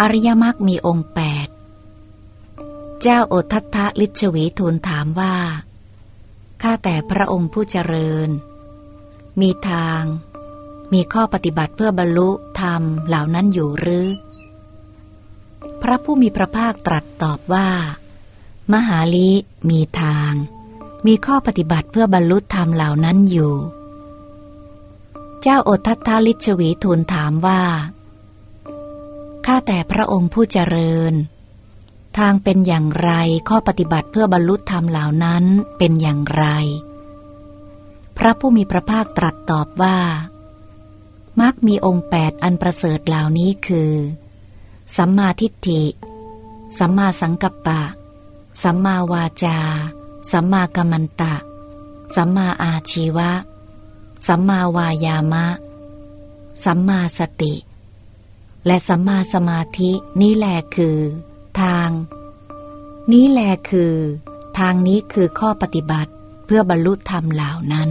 อริยมรรคมีองค์แปดเจ้าโอทัตทะลิชวีทูลถามว่า ข้าแต่พระองค์ผู้เจริญ มีทาง มีข้อปฏิบัติเพื่อบรรลุธรรมเหล่านั้นอยู่หรือ พระผู้มีพระภาคตรัสตอบว่า มหาลิมีทาง มีข้อปฏิบัติเพื่อบรรลุธรรมเหล่านั้นอยู่ เจ้าโอทัตทาลิชวีทูลถามว่า ข้าแต่พระองค์ผู้เจริญ ทางเป็นอย่างไรข้อปฏิบัติเพื่อบรรลุธรรมเหล่านั้นเป็นอย่างไร พระผู้มีพระภาคตรัสตอบว่ามักมีองค์แปดอันประเสริฐเหล่านี้คือ สัมมาทิฏฐิ สัมมาสังกัปปะ สัมมาวาจา สัมมากัมมันตะ สัมมาอาชีวะ สัมมาวายามะ สัมมาสติ และสัมมาสมาธินี่แหละคือ ทาง นี้แหละคือ ทางนี้คือข้อปฏิบัติเพื่อบรรลุธรรมเหล่านั้น